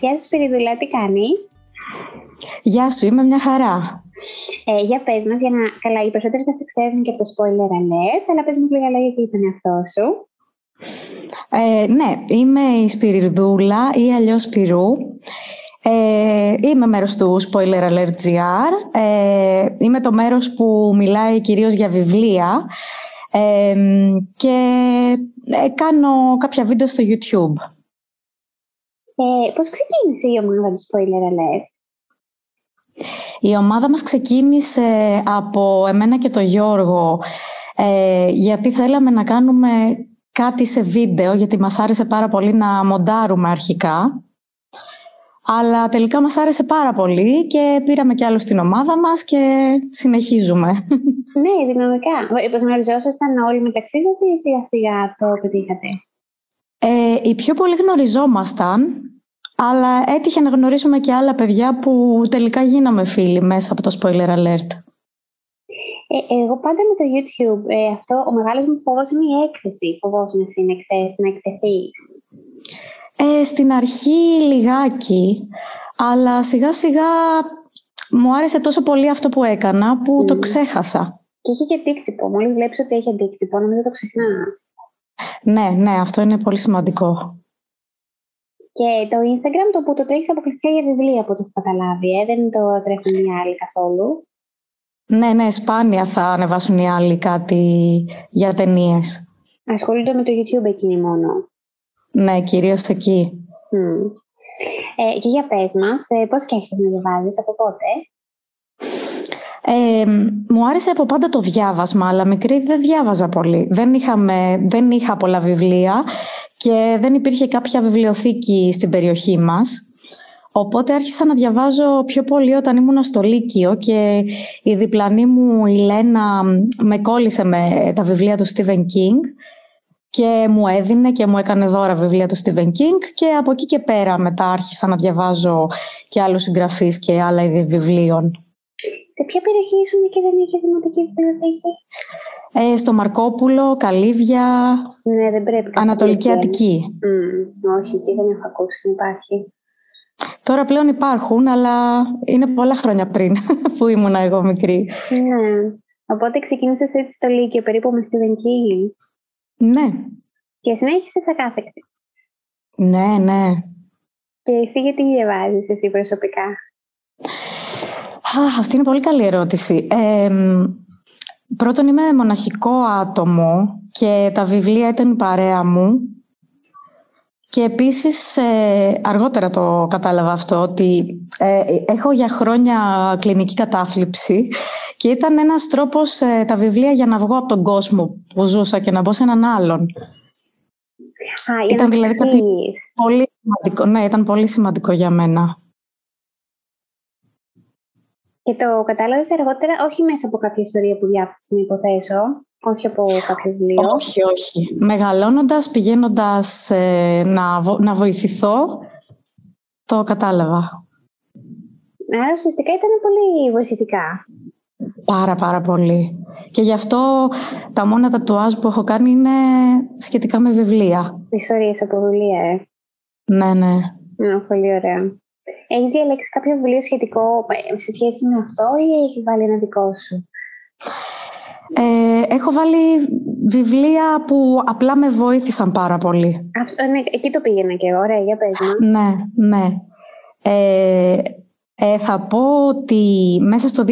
Γεια σου Σπυριδουλά, τι κάνεις; Γεια σου, είμαι μια χαρά. Ε, για πες μας, για να... Καλά, οι περισσότεροι θα σε ξέρουν και από το spoiler alert, αλλά πες μας λίγα λόγια για τον εαυτό σου. Ε, ναι, είμαι η Σπυριδούλα ή αλλιώς Σπυρού. Ε, είμαι μέρος του Spoiler Alert GR. Ε, είμαι το μέρος που μιλάει κυρίως για βιβλία ε, και ε, κάνω κάποια βίντεο στο YouTube. Ε, πώς ξεκίνησε η ομάδα του Spoiler Alert? Η ομάδα μας ξεκίνησε από εμένα και τον Γιώργο ε, γιατί θέλαμε να κάνουμε κάτι σε βίντεο γιατί μας άρεσε πάρα πολύ να μοντάρουμε αρχικά αλλά τελικά μας άρεσε πάρα πολύ και πήραμε κι άλλο στην ομάδα μας και συνεχίζουμε. Ναι, δυναμικά. Γνωριζόσασταν όλοι μεταξύ σας ή σιγά σιγά το πετύχατε; Ε, οι πιο πολύ γνωριζόμασταν, αλλά έτυχε να γνωρίσουμε και άλλα παιδιά που τελικά γίναμε φίλοι μέσα από το Spoiler Alert. Ε, εγώ πάντα με το YouTube, ε, αυτό, ο μεγάλος μου φόβος είναι η έκθεση. Φοβόσουν εσύ να, εκθε, να εκτεθείς. Ε, στην αρχή λιγάκι, αλλά σιγά σιγά μου άρεσε τόσο πολύ αυτό που έκανα που το ξέχασα. Και έχει και αντίκτυπο. Μόλις βλέπεις ότι έχει αντίκτυπο, νομίζω το ξεχνάς. Ναι, ναι, αυτό είναι πολύ σημαντικό. Και το Instagram το που το τρέχεις αποκλειστικά για βιβλία, από το έχω καταλάβει, ε; δεν το τρέχουν οι άλλοι καθόλου. Ναι, ναι, σπάνια θα ανεβάσουν οι άλλοι κάτι για ταινίες. Ασχολούνται με το YouTube εκείνη μόνο. Ναι, κυρίως εκεί. Mm. Ε, και για πες μας, ε, πώς σκέφτεσαι να διαβάζεις, από πότε; Ε, μου άρεσε από πάντα το διάβασμα, αλλά μικρή δεν διάβαζα πολύ. Δεν, είχαμε, δεν είχα πολλά βιβλία και δεν υπήρχε κάποια βιβλιοθήκη στην περιοχή μας. Οπότε άρχισα να διαβάζω πιο πολύ όταν ήμουν στο Λύκειο και η διπλανή μου η Λένα με κόλλησε με τα βιβλία του Stephen King και μου έδινε και μου έκανε δώρα βιβλία του Stephen King και από εκεί και πέρα μετά άρχισα να διαβάζω και άλλους συγγραφείς και άλλα είδη βιβλίων. Σε ποια περιοχή ήσουν και δεν είχε δημοτική βιβλιοθήκη; Ε, στο Μαρκόπουλο, Καλύβια, ναι, δεν πρέπει Ανατολική Αττική. Mm, όχι, εκεί δεν έχω ακούσει να υπάρχει. Τώρα πλέον υπάρχουν, αλλά είναι πολλά χρόνια πριν που ήμουν εγώ μικρή. Ναι. Οπότε ξεκίνησες έτσι στο Λύκειο, περίπου με στη King. Ναι. Και συνέχισε ακάθεκτη. Ναι, ναι. Και εσύ γιατί διαβάζεις εσύ προσωπικά; Α, αυτή είναι πολύ καλή ερώτηση. Ε, πρώτον, είμαι μοναχικό άτομο και τα βιβλία ήταν η παρέα μου. Και επίσης, ε, αργότερα το κατάλαβα αυτό, ότι ε, έχω για χρόνια κλινική κατάθλιψη και ήταν ένας τρόπος ε, τα βιβλία για να βγω από τον κόσμο που ζούσα και να μπω σε έναν άλλον. Α, ήταν δηλαδή κάτι πολύ σημαντικό. Ναι, ήταν πολύ σημαντικό για μένα. Και το κατάλαβες αργότερα, όχι μέσα από κάποια ιστορία που διάβασα, υποθέσω, όχι από κάποιο βιβλίο. Όχι, όχι. Μεγαλώνοντας, πηγαίνοντας ε, να, να βοηθηθώ, το κατάλαβα. Άρα ουσιαστικά ήταν πολύ βοηθητικά. Πάρα, πάρα πολύ. Και γι' αυτό τα μόνα τατουάζ που έχω κάνει είναι σχετικά με βιβλία. Ιστορίες από βιβλία, ε. Ναι, ναι. Ναι, πολύ ωραία. Έχεις διαλέξει κάποιο βιβλίο σχετικό ε, σε σχέση με αυτό ή έχεις βάλει ένα δικό σου; Ε, έχω βάλει βιβλία που απλά με βοήθησαν πάρα πολύ. Αυτό, ναι, εκεί το πήγαινα και ωραία, για πες μου. Ναι, ναι. Ε, ε, θα πω ότι μέσα στο 2021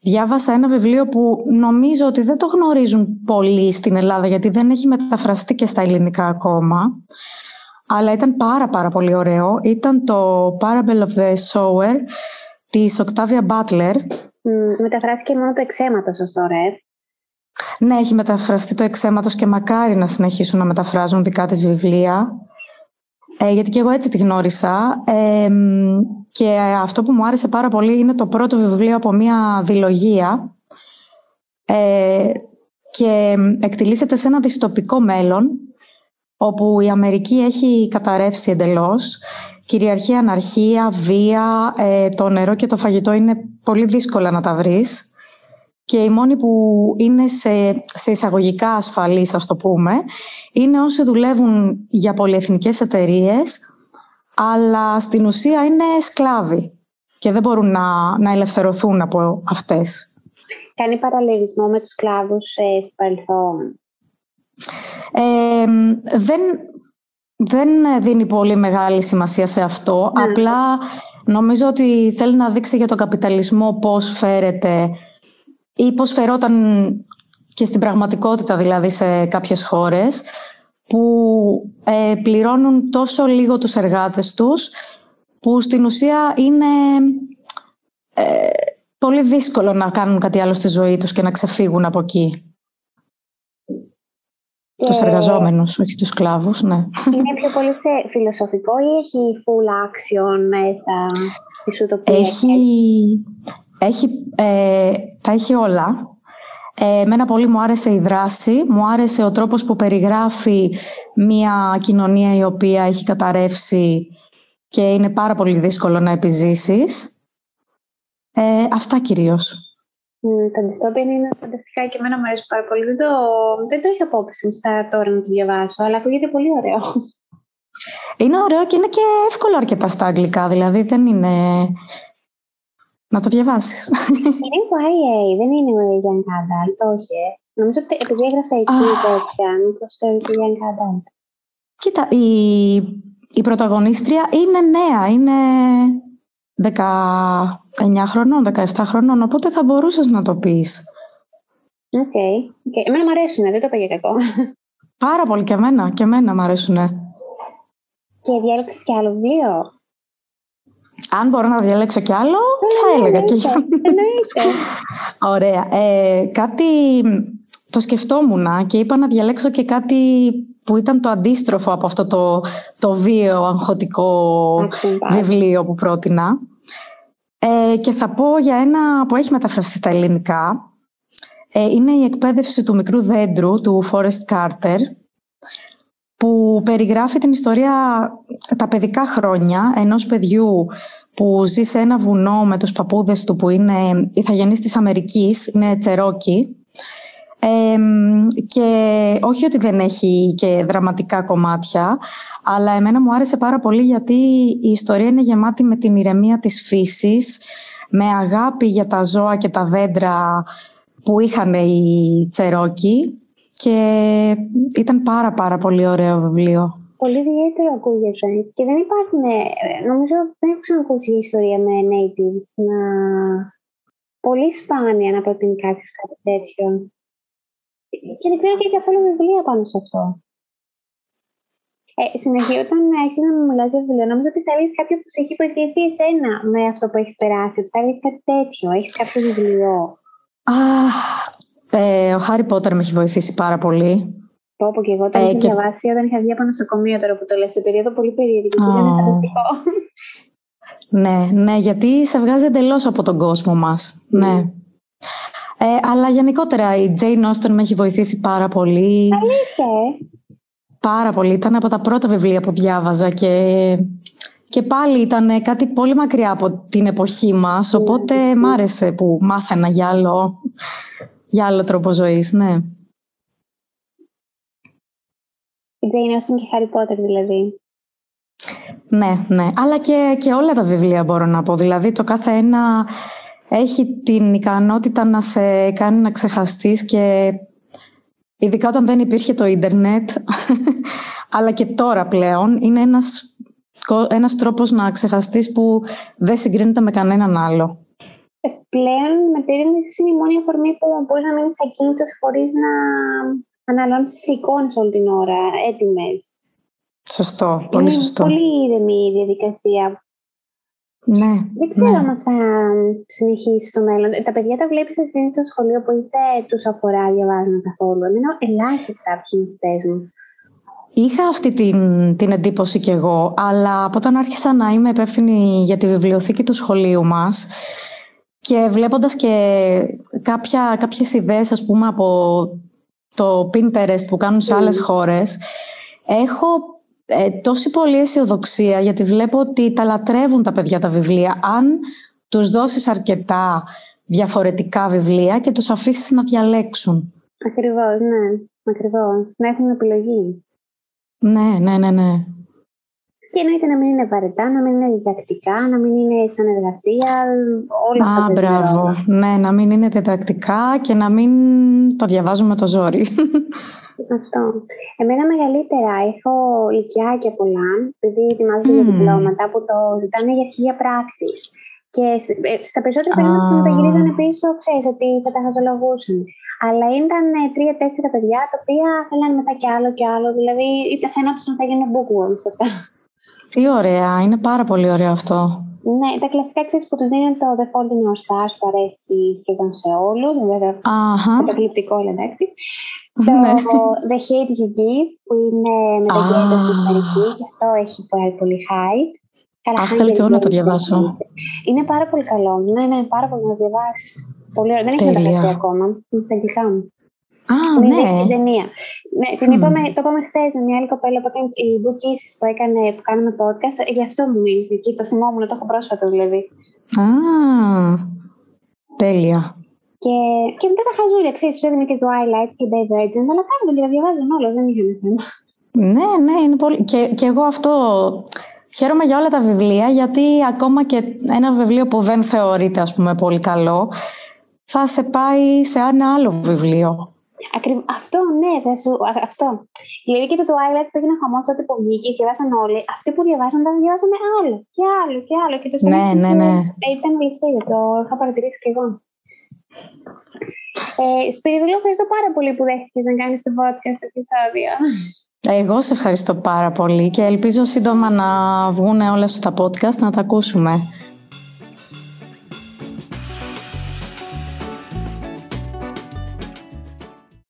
διάβασα ένα βιβλίο που νομίζω ότι δεν το γνωρίζουν πολύ στην Ελλάδα γιατί δεν έχει μεταφραστεί και στα ελληνικά ακόμα αλλά ήταν πάρα πάρα πολύ ωραίο. Ήταν το Parable of the Sower της Octavia Butler. Mm, μεταφράστηκε μόνο το εξαίματος ως τώρα, ε. Ναι, έχει μεταφραστεί το εξαίματος και μακάρι να συνεχίσουν να μεταφράζουν δικά της βιβλία. Ε, γιατί και εγώ έτσι τη γνώρισα. Ε, και αυτό που μου άρεσε πάρα πολύ είναι το πρώτο βιβλίο από μια διλογία ε, και εκτιλήσεται σε ένα δυστοπικό μέλλον όπου η Αμερική έχει καταρρεύσει εντελώς. Κυριαρχεί αναρχία, βία, ε, το νερό και το φαγητό είναι πολύ δύσκολα να τα βρεις. και οι μόνοι που είναι σε, σε εισαγωγικά ασφαλείς, ας το πούμε, είναι όσοι δουλεύουν για πολυεθνικές εταιρείες, αλλά στην ουσία είναι σκλάβοι και δεν μπορούν να, να ελευθερωθούν από αυτές. Κάνει παραλληλισμό με τους σκλάβους ε, στο παρελθόν; Ε, δεν, δεν δίνει πολύ μεγάλη σημασία σε αυτό. Ναι. Απλά νομίζω ότι θέλει να δείξει για τον καπιταλισμό πώς φέρεται ή πώς φερόταν και στην πραγματικότητα δηλαδή σε κάποιες χώρες που ε, πληρώνουν τόσο λίγο τους εργάτες τους που στην ουσία είναι ε, πολύ δύσκολο να κάνουν κάτι άλλο στη ζωή τους και να ξεφύγουν από εκεί. Και... Τους εργαζόμενους, όχι τους σκλάβους, ναι. Είναι πιο πολύ σε φιλοσοφικό ή έχει full action μέσα της ουτοπίας; Έχει, έχει, ε, τα έχει όλα. Ε, εμένα πολύ μου άρεσε η δράση, μου άρεσε ο τρόπος που περιγράφει μια κοινωνία η οποία έχει καταρρεύσει και είναι πάρα πολύ δύσκολο να επιζήσεις. Ε, αυτά κυρίως. Mm, τα δυστόπια είναι φανταστικά και εμένα μου αρέσει πάρα πολύ. Δεν το, δεν το είχα απόψη στα τώρα να το διαβάσω, αλλά ακούγεται πολύ ωραίο. Είναι ωραίο και είναι και εύκολο αρκετά στα αγγλικά, δηλαδή δεν είναι... Να το διαβάσεις. Είναι YA, δεν είναι ο Young Adult, όχι. Ε. Νομίζω ότι επειδή έγραφε εκεί τέτοια, μήπως θεωρείται Young Adult. Κοίτα, η, η πρωταγωνίστρια είναι νέα, είναι 19 χρονών, 17 χρονών, οπότε θα μπορούσες να το πεις. OK. Okay. okay. Εμένα μου αρέσουν, δεν το είπα για κακό. Πάρα πολύ και εμένα, και εμένα μου αρέσουν. Και διάλεξες κι άλλο βιβλίο. Αν μπορώ να διαλέξω κι άλλο, θα ναι, έλεγα και για... Ωραία. Ε, κάτι το σκεφτόμουν και είπα να διαλέξω και κάτι που ήταν το αντίστροφο από αυτό το, το βίαιο αγχωτικό βιβλίο που πρότεινα. Ε, και θα πω για ένα που έχει μεταφραστεί στα ελληνικά. Ε, είναι η εκπαίδευση του μικρού δέντρου του Forrest Carter που περιγράφει την ιστορία τα παιδικά χρόνια ενός παιδιού που ζει σε ένα βουνό με τους παππούδες του που είναι ηθαγενείς της Αμερικής, είναι τσερόκι και όχι ότι δεν έχει και δραματικά κομμάτια, αλλά εμένα μου άρεσε πάρα πολύ γιατί η ιστορία είναι γεμάτη με την ηρεμία της φύσης, με αγάπη για τα ζώα και τα δέντρα που είχαν οι Τσερόκοι και ήταν πάρα πάρα πολύ ωραίο βιβλίο. Πολύ ιδιαίτερο ακούγεται. Και δεν υπάρχουν, ε, νομίζω δεν έχω ξανακούσει ιστορία με natives να... Πολύ σπάνια να προτείνει κάποιος κάτι τέτοιο. Και δεν ξέρω και καθόλου βιβλία πάνω σε αυτό. Ε, συνεχεία, όταν άρχισε να μου μιλάς για βιβλίο, νομίζω ότι θα λύσει κάποιο που σου έχει βοηθήσει εσένα με αυτό που έχεις περάσει. Ότι θα λύσει κάτι τέτοιο. Έχεις κάποιο βιβλίο. Αχ, ε, ο Χάρι Πότερ με έχει βοηθήσει πάρα πολύ. Πω, πω και εγώ όταν ε, είχα και... διαβάσει, όταν είχα βγει από νοσοκομείο τώρα που το λες, σε περίοδο πολύ περίεργη. Oh. Ήταν φανταστικό. ναι, ναι, γιατί σε βγάζει εντελώς από τον κόσμο μας. Mm. Ναι. Ε, αλλά γενικότερα η Jane Austen με έχει βοηθήσει πάρα πολύ. Αλήθεια. Πάρα πολύ. Ήταν από τα πρώτα βιβλία που διάβαζα και, και πάλι ήταν κάτι πολύ μακριά από την εποχή μας, ναι, οπότε yeah. μ' άρεσε που μάθαινα για άλλο, για άλλο τρόπο ζωής, ναι. Η Jane Austen και Harry Potter δηλαδή. Ναι, ναι. Αλλά και, και όλα τα βιβλία μπορώ να πω. Δηλαδή το κάθε ένα έχει την ικανότητα να σε κάνει να ξεχαστείς και ειδικά όταν δεν υπήρχε το ίντερνετ, αλλά και τώρα πλέον, είναι ένας, ένας τρόπος να ξεχαστείς που δεν συγκρίνεται με κανέναν άλλο. Ε, πλέον με την είναι η μόνη αφορμή που μπορείς να μείνεις ακίνητος χωρίς να αναλώνει τι εικόνες όλη την ώρα, έτοιμες. Σωστό, πολύ είναι σωστό. Πολύ ήρεμη η διαδικασία. Ναι. Δεν ξέρω ναι. αν θα συνεχίσει στο μέλλον. Τα παιδιά τα βλέπεις εσύ στο σχολείο που είσαι, τους αφορά διαβάζουν καθόλου. Εμένα ελάχιστα από τους μαθητές μου. Είχα αυτή την, την εντύπωση κι εγώ, αλλά από όταν άρχισα να είμαι υπεύθυνη για τη βιβλιοθήκη του σχολείου μας και βλέποντας και κάποια, κάποιες ιδέες, ας πούμε, από το Pinterest που κάνουν σε mm. άλλες χώρες, έχω ε, τόση πολύ αισιοδοξία γιατί βλέπω ότι τα λατρεύουν τα παιδιά τα βιβλία. Αν τους δώσεις αρκετά διαφορετικά βιβλία και τους αφήσεις να διαλέξουν. Ακριβώς, ναι. Ακριβώς. Να έχουν επιλογή. Ναι, ναι, ναι, ναι. Και εννοείται να μην είναι βαρετά, να μην είναι διδακτικά, να μην είναι σαν εργασία, όλα αυτά. Α, μπράβο. Ναι, να μην είναι διδακτικά και να μην το διαβάζουμε το ζόρι. Αυτό. Εμένα μεγαλύτερα έχω ηλικιάκια πολλά, επειδή ετοιμάζονται για διπλώματα που το ζητάνε για αρχή πράκτης. Και ε, στα περισσότερα περίπτωση μου τα γυρίζανε πίσω, ξέρεις ότι θα τα χαζολογούσαν. Αλλά ήταν τρία-τέσσερα παιδιά τα οποία θέλανε μετά κι άλλο κι άλλο. Δηλαδή φαίνονταν να θα γίνουν bookworms αυτά. Τι ωραία, είναι πάρα πολύ ωραίο αυτό. Ναι, τα κλασικά ξέρεις που τους δίνουν το The Fault in Our Stars που αρέσει σχεδόν σε όλους, βέβαια καταπληκτικό, εντάξει. Το ναι. The Hate You Give, που είναι μεταγγέλωση ιστορική και αυτό έχει πάρα πολύ hype. Αχ, θέλω και εγώ να το διαβάσω. Είναι πάρα πολύ καλό. Ναι, ναι, πάρα πολύ να διαβάσεις. Πολύ ωραία. Δεν έχει μεταφραστεί ακόμα. Είναι στα αγγλικά μου. Α, ναι. Την ταινία. Ναι, την mm. είπαμε, το είπαμε χθες με μια άλλη κοπέλα που έκανε η Book που, έκανε, που κάνουμε podcast. Γι' αυτό μου μίλησε εκεί. Το θυμόμουν, το έχω πρόσφατο δηλαδή. Α, τέλεια. Και, και μετά τα χαζούλια, ξέρεις, σου έδινε και το Twilight και Divergent, αλλά κάνουν και τα διαβάζουν όλα, δεν είχαν θέμα. Ναι, ναι, είναι πολύ. Και, και εγώ αυτό χαίρομαι για όλα τα βιβλία, γιατί ακόμα και ένα βιβλίο που δεν θεωρείται, ας πούμε, πολύ καλό, θα σε πάει σε ένα άλλο βιβλίο. Ακριβ... Αυτό, ναι, θα σου... αυτό. Δηλαδή και το Twilight που έγινε χαμός τότε που βγήκε και διαβάσαν όλοι. Αυτοί που διαβάσαν τα διαβάσανε άλλο και άλλο και άλλο. Και το ναι, ναι, ναι. Ήταν λυσίδι, το είχα παρατηρήσει και εγώ. Ε, Σπυριδούλο, ευχαριστώ πάρα πολύ που δέχτηκες να κάνεις το podcast επεισόδιο. Εγώ σε ευχαριστώ πάρα πολύ και ελπίζω σύντομα να βγουν όλα σου τα podcast να τα ακούσουμε.